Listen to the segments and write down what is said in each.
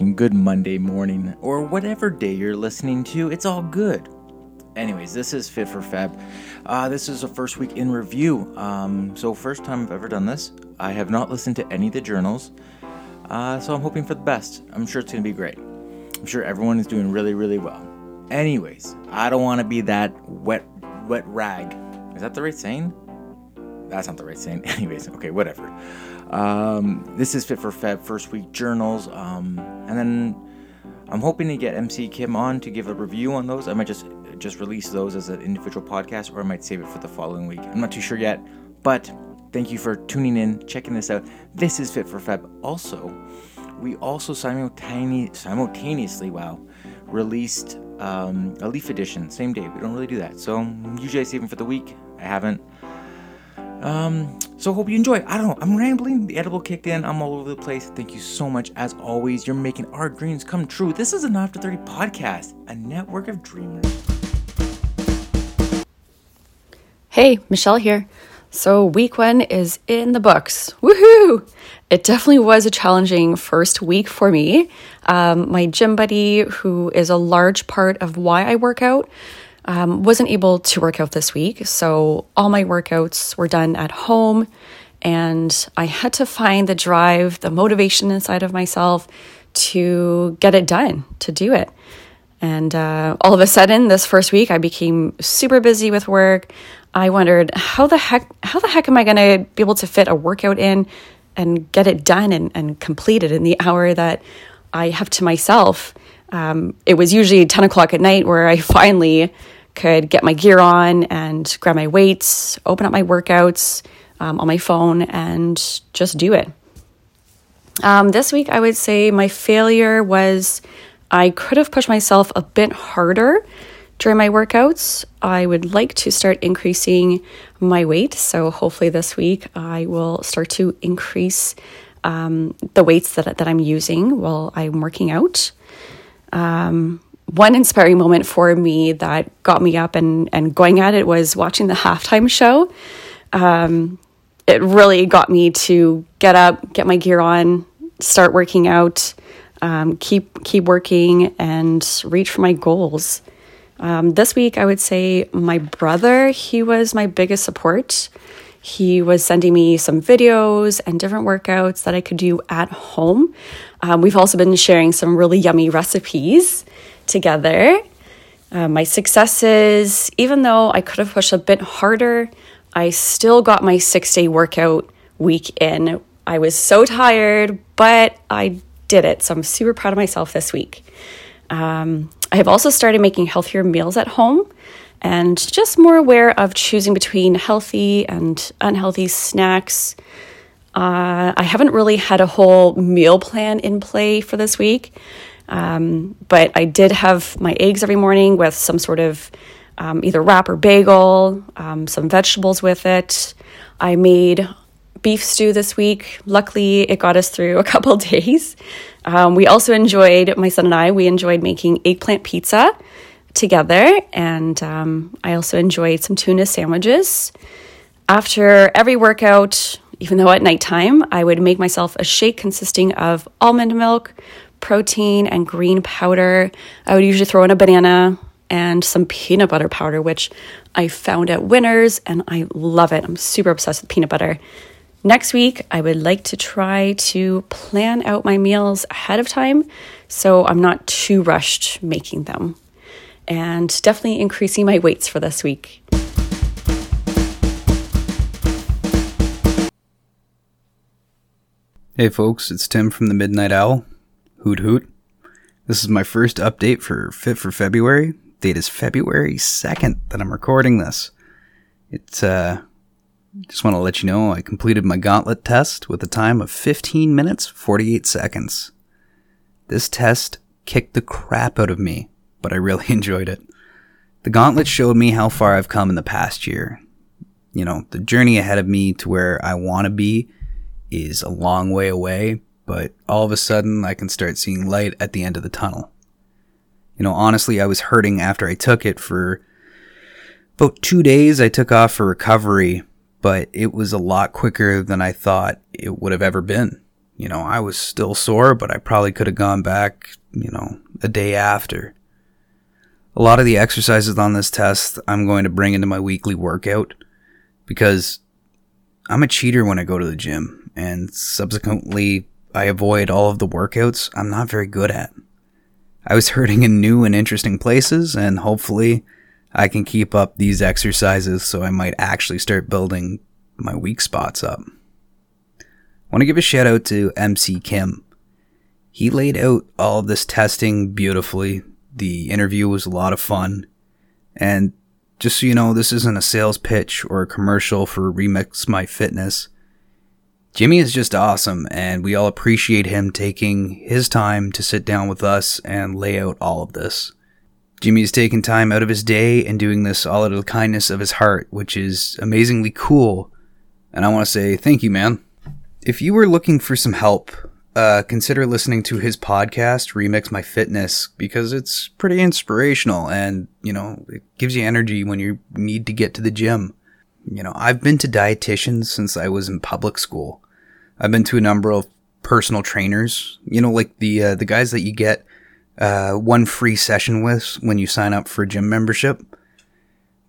Good Monday morning, or whatever day you're listening to. It's all good. Anyways, this is Fit for Feb. Uh, this is a first week in review. Um, so, first time I've ever done this. I have not listened to any of the journals, uh, so I'm hoping for the best. I'm sure it's going to be great. I'm sure everyone is doing really, really well. Anyways, I don't want to be that wet, wet rag. Is that the right saying? That's not the right saying. Anyways, okay, whatever. Um, this is Fit for Feb first week journals. Um, and then I'm hoping to get MC Kim on to give a review on those. I might just just release those as an individual podcast, or I might save it for the following week. I'm not too sure yet, but thank you for tuning in, checking this out. This is Fit for Feb. Also, we also simultaneously, simultaneously wow, released um, a Leaf edition same day. We don't really do that, so usually I save them for the week. I haven't. Um, so hope you enjoy. I don't know. I'm rambling. The edible kicked in. I'm all over the place. Thank you so much. As always, you're making our dreams come true. This is an After 30 podcast, a network of dreamers. Hey, Michelle here. So, week one is in the books. Woohoo! It definitely was a challenging first week for me. Um, my gym buddy, who is a large part of why I work out, um, wasn't able to work out this week. So, all my workouts were done at home, and I had to find the drive, the motivation inside of myself to get it done, to do it. And uh, all of a sudden, this first week, I became super busy with work. I wondered how the heck how the heck am I going to be able to fit a workout in and get it done and, and completed in the hour that I have to myself. Um, it was usually 10 o'clock at night where I finally could get my gear on and grab my weights, open up my workouts um, on my phone, and just do it. Um, this week, I would say my failure was I could have pushed myself a bit harder during my workouts. I would like to start increasing my weight. So hopefully this week I will start to increase um, the weights that, that I'm using while I'm working out. Um, one inspiring moment for me that got me up and, and going at it was watching the halftime show. Um, it really got me to get up, get my gear on, start working out, um, keep keep working, and reach for my goals. Um, this week, I would say my brother, he was my biggest support. He was sending me some videos and different workouts that I could do at home. Um, we've also been sharing some really yummy recipes together. Uh, my successes, even though I could have pushed a bit harder, I still got my six day workout week in. I was so tired, but I did it. So I'm super proud of myself this week. Um, I have also started making healthier meals at home and just more aware of choosing between healthy and unhealthy snacks. Uh, I haven't really had a whole meal plan in play for this week, um, but I did have my eggs every morning with some sort of um, either wrap or bagel, um, some vegetables with it. I made beef stew this week. Luckily, it got us through a couple days. Um, we also enjoyed, my son and I, we enjoyed making eggplant pizza together. And um, I also enjoyed some tuna sandwiches. After every workout, even though at nighttime, I would make myself a shake consisting of almond milk, protein, and green powder. I would usually throw in a banana and some peanut butter powder, which I found at Winners, and I love it. I'm super obsessed with peanut butter. Next week, I would like to try to plan out my meals ahead of time so I'm not too rushed making them. And definitely increasing my weights for this week. Hey folks, it's Tim from the Midnight Owl. Hoot hoot. This is my first update for Fit for February. Date is February 2nd that I'm recording this. It's uh just want to let you know I completed my gauntlet test with a time of 15 minutes 48 seconds. This test kicked the crap out of me, but I really enjoyed it. The gauntlet showed me how far I've come in the past year. You know, the journey ahead of me to where I want to be is a long way away, but all of a sudden I can start seeing light at the end of the tunnel. You know, honestly, I was hurting after I took it for about two days. I took off for recovery but it was a lot quicker than I thought it would have ever been. You know, I was still sore, but I probably could have gone back, you know, a day after. A lot of the exercises on this test I'm going to bring into my weekly workout because I'm a cheater when I go to the gym and subsequently I avoid all of the workouts I'm not very good at. I was hurting in new and interesting places and hopefully I can keep up these exercises so I might actually start building my weak spots up. I want to give a shout out to MC Kim. He laid out all of this testing beautifully. The interview was a lot of fun. And just so you know, this isn't a sales pitch or a commercial for Remix My Fitness. Jimmy is just awesome, and we all appreciate him taking his time to sit down with us and lay out all of this. Jimmy's taking time out of his day and doing this all out of the kindness of his heart, which is amazingly cool. And I want to say thank you, man. If you were looking for some help, uh, consider listening to his podcast, Remix My Fitness, because it's pretty inspirational and, you know, it gives you energy when you need to get to the gym. You know, I've been to dietitians since I was in public school. I've been to a number of personal trainers, you know, like the, uh, the guys that you get, uh, one free session with when you sign up for a gym membership.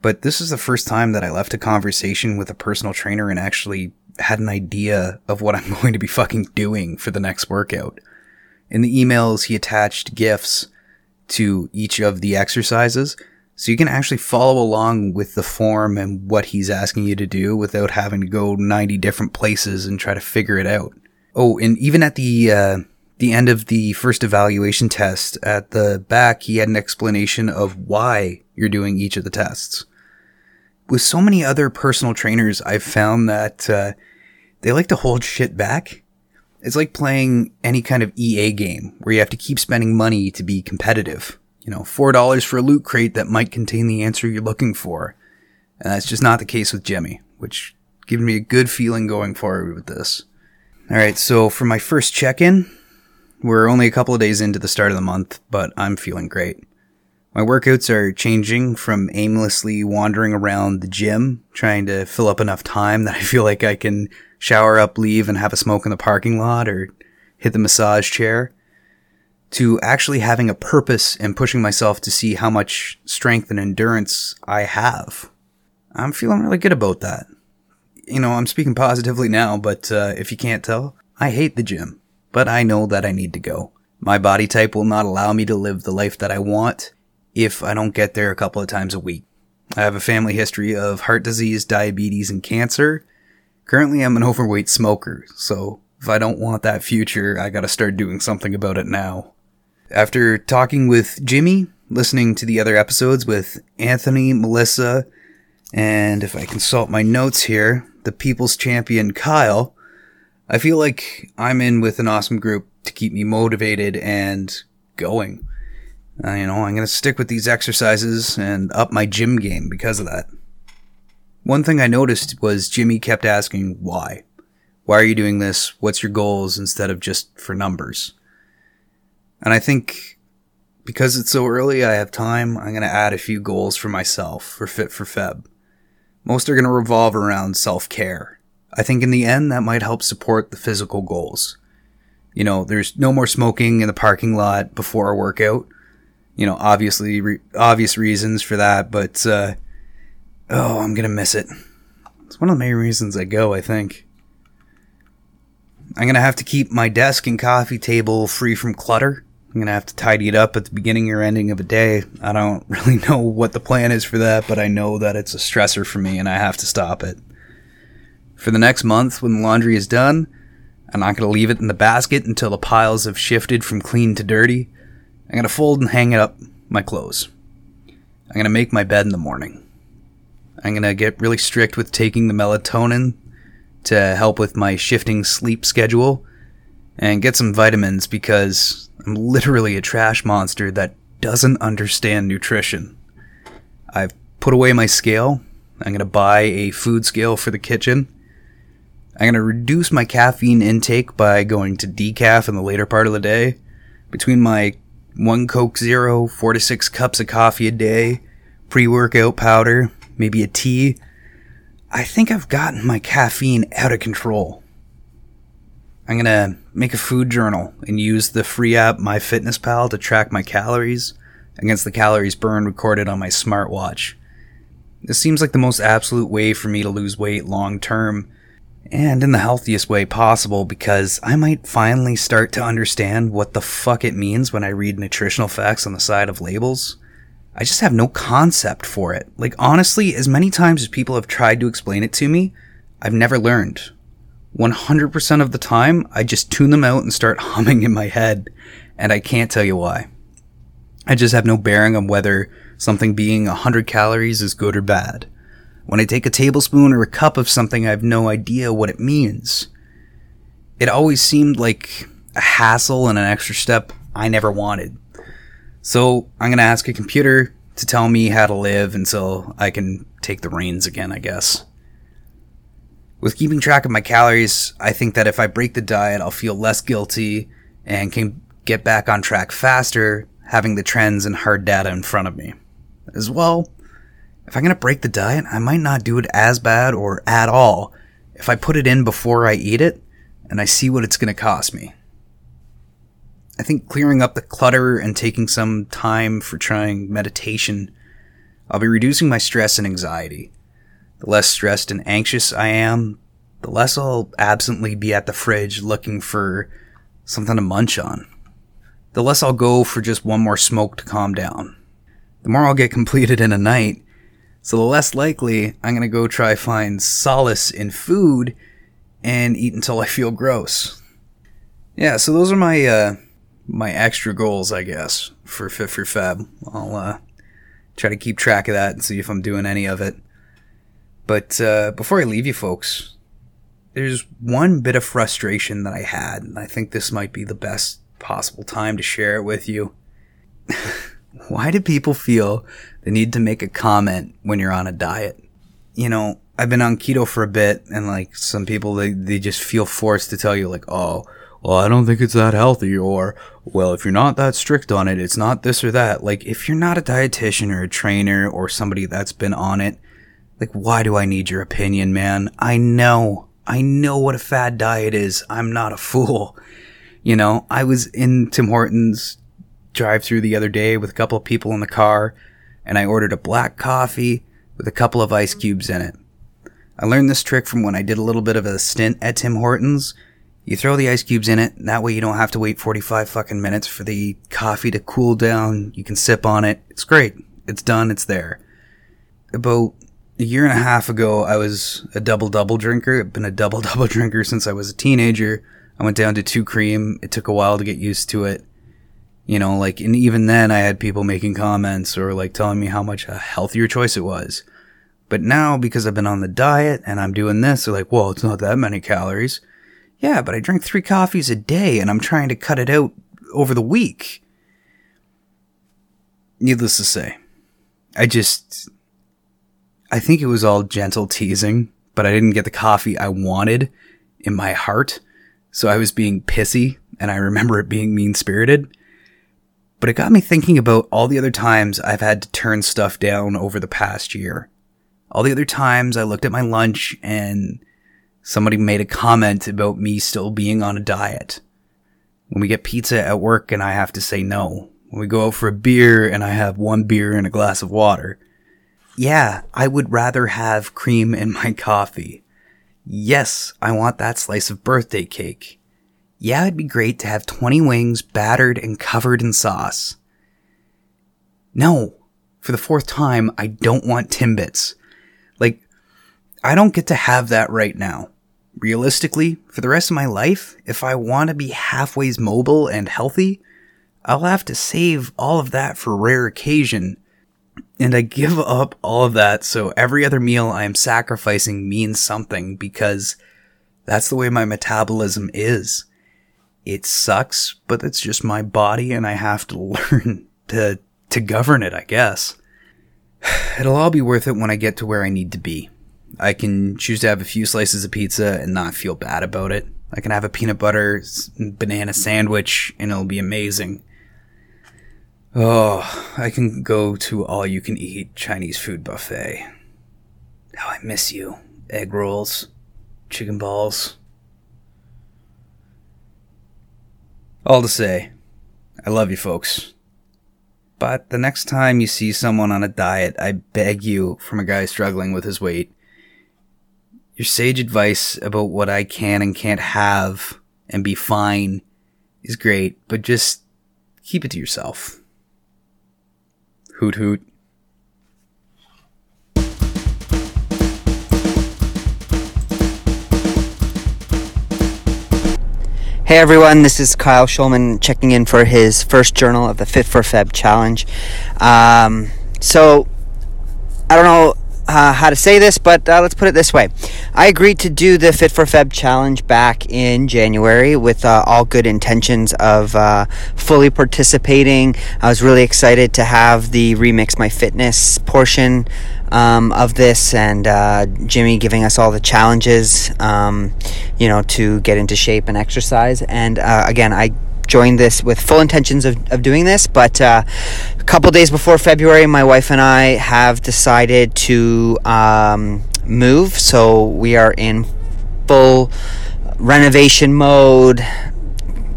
But this is the first time that I left a conversation with a personal trainer and actually had an idea of what I'm going to be fucking doing for the next workout. In the emails, he attached GIFs to each of the exercises so you can actually follow along with the form and what he's asking you to do without having to go 90 different places and try to figure it out. Oh, and even at the, uh, the end of the first evaluation test at the back, he had an explanation of why you're doing each of the tests. With so many other personal trainers, I've found that, uh, they like to hold shit back. It's like playing any kind of EA game where you have to keep spending money to be competitive. You know, $4 for a loot crate that might contain the answer you're looking for. And that's just not the case with Jimmy, which gives me a good feeling going forward with this. Alright, so for my first check-in, we're only a couple of days into the start of the month, but I'm feeling great. My workouts are changing from aimlessly wandering around the gym, trying to fill up enough time that I feel like I can shower up, leave, and have a smoke in the parking lot or hit the massage chair, to actually having a purpose and pushing myself to see how much strength and endurance I have. I'm feeling really good about that. You know, I'm speaking positively now, but uh, if you can't tell, I hate the gym, but I know that I need to go. My body type will not allow me to live the life that I want if I don't get there a couple of times a week. I have a family history of heart disease, diabetes, and cancer. Currently, I'm an overweight smoker, so if I don't want that future, I gotta start doing something about it now. After talking with Jimmy, listening to the other episodes with Anthony, Melissa, and if I consult my notes here, the People's Champion Kyle, I feel like I'm in with an awesome group to keep me motivated and going. Uh, you know, I'm going to stick with these exercises and up my gym game because of that. One thing I noticed was Jimmy kept asking why. Why are you doing this? What's your goals instead of just for numbers? And I think because it's so early, I have time, I'm going to add a few goals for myself for Fit for Feb. Most are going to revolve around self care. I think in the end, that might help support the physical goals. You know, there's no more smoking in the parking lot before a workout. You know, obviously, re- obvious reasons for that, but, uh, oh, I'm gonna miss it. It's one of the main reasons I go, I think. I'm gonna have to keep my desk and coffee table free from clutter. I'm gonna have to tidy it up at the beginning or ending of a day. I don't really know what the plan is for that, but I know that it's a stressor for me and I have to stop it. For the next month, when the laundry is done, I'm not gonna leave it in the basket until the piles have shifted from clean to dirty. I'm gonna fold and hang up my clothes. I'm gonna make my bed in the morning. I'm gonna get really strict with taking the melatonin to help with my shifting sleep schedule and get some vitamins because I'm literally a trash monster that doesn't understand nutrition. I've put away my scale. I'm going to buy a food scale for the kitchen. I'm going to reduce my caffeine intake by going to decaf in the later part of the day. Between my one Coke Zero, four to six cups of coffee a day, pre workout powder, maybe a tea, I think I've gotten my caffeine out of control. I'm gonna make a food journal and use the free app MyFitnessPal to track my calories against the calories burned recorded on my smartwatch. This seems like the most absolute way for me to lose weight long term and in the healthiest way possible because I might finally start to understand what the fuck it means when I read nutritional facts on the side of labels. I just have no concept for it. Like, honestly, as many times as people have tried to explain it to me, I've never learned. 100% of the time, I just tune them out and start humming in my head, and I can't tell you why. I just have no bearing on whether something being 100 calories is good or bad. When I take a tablespoon or a cup of something, I have no idea what it means. It always seemed like a hassle and an extra step I never wanted. So I'm going to ask a computer to tell me how to live until I can take the reins again, I guess. With keeping track of my calories, I think that if I break the diet, I'll feel less guilty and can get back on track faster, having the trends and hard data in front of me. As well, if I'm going to break the diet, I might not do it as bad or at all if I put it in before I eat it and I see what it's going to cost me. I think clearing up the clutter and taking some time for trying meditation, I'll be reducing my stress and anxiety. The less stressed and anxious I am, the less I'll absently be at the fridge looking for something to munch on. The less I'll go for just one more smoke to calm down. The more I'll get completed in a night, so the less likely I'm to go try find solace in food and eat until I feel gross. Yeah, so those are my uh, my extra goals, I guess, for Fit for Fab. I'll uh, try to keep track of that and see if I'm doing any of it. But uh, before I leave you folks, there's one bit of frustration that I had, and I think this might be the best possible time to share it with you. Why do people feel the need to make a comment when you're on a diet? You know, I've been on keto for a bit and like some people they, they just feel forced to tell you like, "Oh, well, I don't think it's that healthy," or "Well, if you're not that strict on it, it's not this or that." Like, if you're not a dietitian or a trainer or somebody that's been on it, like, why do I need your opinion, man? I know, I know what a fad diet is. I'm not a fool. You know, I was in Tim Hortons drive through the other day with a couple of people in the car, and I ordered a black coffee with a couple of ice cubes in it. I learned this trick from when I did a little bit of a stint at Tim Hortons. You throw the ice cubes in it, that way you don't have to wait 45 fucking minutes for the coffee to cool down. You can sip on it. It's great. It's done. It's there. About a year and a half ago, I was a double double drinker. I've been a double double drinker since I was a teenager. I went down to two cream. It took a while to get used to it. You know, like, and even then I had people making comments or like telling me how much a healthier choice it was. But now, because I've been on the diet and I'm doing this, they're like, well, it's not that many calories. Yeah, but I drink three coffees a day and I'm trying to cut it out over the week. Needless to say, I just, I think it was all gentle teasing, but I didn't get the coffee I wanted in my heart. So I was being pissy and I remember it being mean spirited. But it got me thinking about all the other times I've had to turn stuff down over the past year. All the other times I looked at my lunch and somebody made a comment about me still being on a diet. When we get pizza at work and I have to say no. When we go out for a beer and I have one beer and a glass of water. Yeah, I would rather have cream in my coffee. Yes, I want that slice of birthday cake. Yeah, it'd be great to have 20 wings battered and covered in sauce. No, for the fourth time, I don't want Timbits. Like, I don't get to have that right now. Realistically, for the rest of my life, if I want to be halfways mobile and healthy, I'll have to save all of that for rare occasion. And I give up all of that so every other meal I am sacrificing means something because that's the way my metabolism is it sucks, but it's just my body and I have to learn to to govern it, I guess. It'll all be worth it when I get to where I need to be. I can choose to have a few slices of pizza and not feel bad about it. I can have a peanut butter banana sandwich and it'll be amazing. Oh, I can go to all you can eat Chinese food buffet. How I miss you. Egg rolls, chicken balls, All to say, I love you folks. But the next time you see someone on a diet, I beg you, from a guy struggling with his weight, your sage advice about what I can and can't have and be fine is great, but just keep it to yourself. Hoot hoot. Hey everyone, this is Kyle Schulman checking in for his first journal of the Fit for Feb challenge. Um, so, I don't know uh, how to say this, but uh, let's put it this way. I agreed to do the Fit for Feb challenge back in January with uh, all good intentions of uh, fully participating. I was really excited to have the Remix My Fitness portion um, of this and uh, Jimmy giving us all the challenges, um, you know, to get into shape and exercise. And uh, again, I joined this with full intentions of, of doing this, but uh, a couple days before February, my wife and I have decided to um, move. So we are in full renovation mode,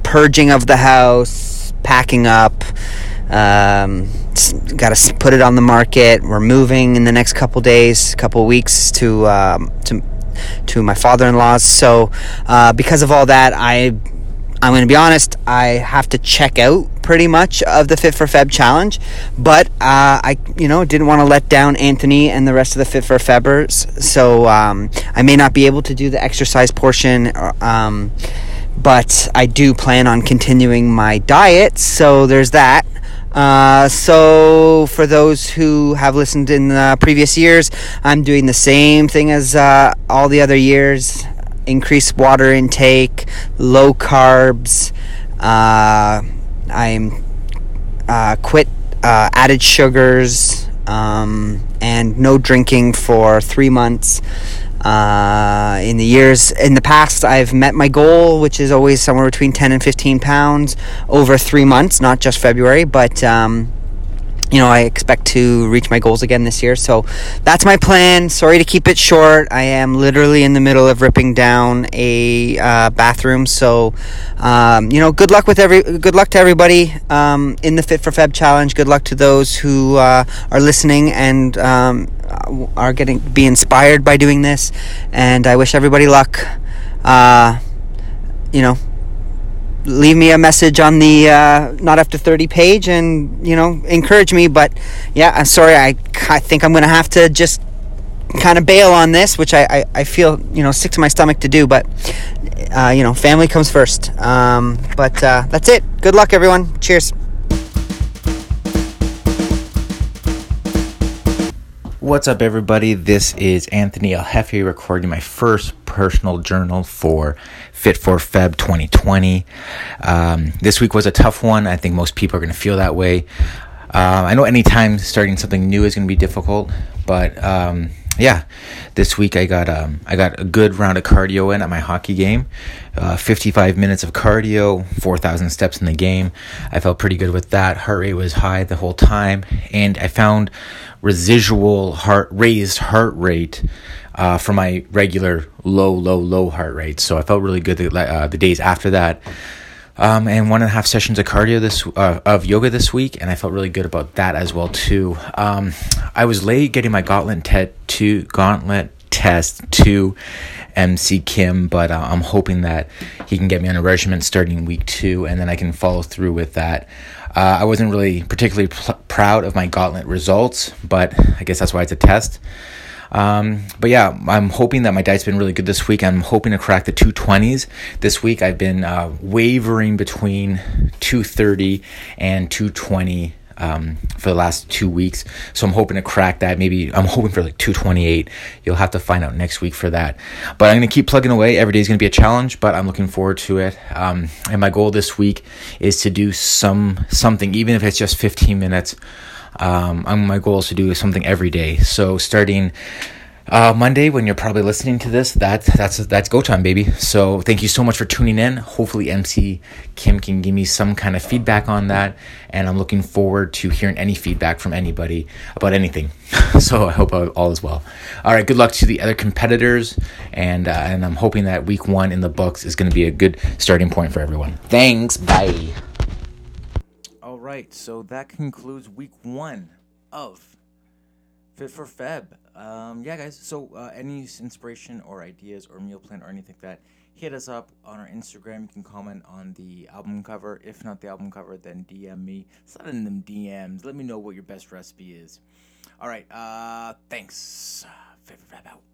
purging of the house, packing up. Um, got to put it on the market. We're moving in the next couple days, couple weeks to um, to to my father-in-law's. So uh, because of all that, I I'm going to be honest. I have to check out pretty much of the Fit for Feb challenge, but uh, I you know didn't want to let down Anthony and the rest of the Fit for Febbers. So um, I may not be able to do the exercise portion. Uh, um, but I do plan on continuing my diet, so there's that. Uh, so, for those who have listened in previous years, I'm doing the same thing as uh, all the other years increase water intake, low carbs. Uh, I'm uh, quit uh, added sugars um, and no drinking for three months. Uh, in the years in the past, I've met my goal, which is always somewhere between 10 and 15 pounds over three months, not just February, but. Um, you know, I expect to reach my goals again this year. So that's my plan. Sorry to keep it short. I am literally in the middle of ripping down a uh, bathroom. So, um, you know, good luck with every, good luck to everybody um, in the Fit for Feb challenge. Good luck to those who uh, are listening and um, are getting be inspired by doing this. And I wish everybody luck. Uh, you know, leave me a message on the uh, not after 30 page and you know encourage me but yeah i'm sorry i, I think i'm gonna have to just kind of bail on this which I, I, I, feel you know sick to my stomach to do but uh, you know family comes first. Um, but uh, that's it. Good luck everyone. Cheers. What's up, everybody? This is Anthony El Jefe recording my first personal journal for Fit for Feb 2020. Um, this week was a tough one. I think most people are going to feel that way. Uh, I know anytime starting something new is going to be difficult, but um, yeah, this week I got um, I got a good round of cardio in at my hockey game. Uh, 55 minutes of cardio, 4,000 steps in the game. I felt pretty good with that. Heart rate was high the whole time, and I found residual heart raised heart rate uh, for my regular low, low, low heart rate. So I felt really good the, uh, the days after that. Um, and one and a half sessions of cardio this uh, of yoga this week, and I felt really good about that as well too. Um, I was late getting my gauntlet to gauntlet test to MC Kim, but uh, I'm hoping that he can get me on a regimen starting week two, and then I can follow through with that. Uh, I wasn't really particularly pl- proud of my gauntlet results, but I guess that's why it's a test. Um, but yeah, I'm hoping that my diet's been really good this week. I'm hoping to crack the 220s this week. I've been uh, wavering between 230 and 220 um, for the last two weeks. So I'm hoping to crack that. Maybe I'm hoping for like 228. You'll have to find out next week for that. But I'm going to keep plugging away. Every day is going to be a challenge, but I'm looking forward to it. Um, and my goal this week is to do some something, even if it's just 15 minutes. Um, my goal is to do something every day. So starting uh, Monday when you're probably listening to this, that's that's that's go time, baby. So thank you so much for tuning in. Hopefully, MC Kim can give me some kind of feedback on that, and I'm looking forward to hearing any feedback from anybody about anything. so I hope all is well. All right, good luck to the other competitors, and uh, and I'm hoping that week one in the books is going to be a good starting point for everyone. Thanks. Bye. Right, so that concludes week one of Fit for Feb. Um, yeah, guys. So, uh, any inspiration or ideas or meal plan or anything like that, hit us up on our Instagram. You can comment on the album cover. If not the album cover, then DM me. Send in them DMs. Let me know what your best recipe is. All right. Uh, thanks. Fit for Feb out.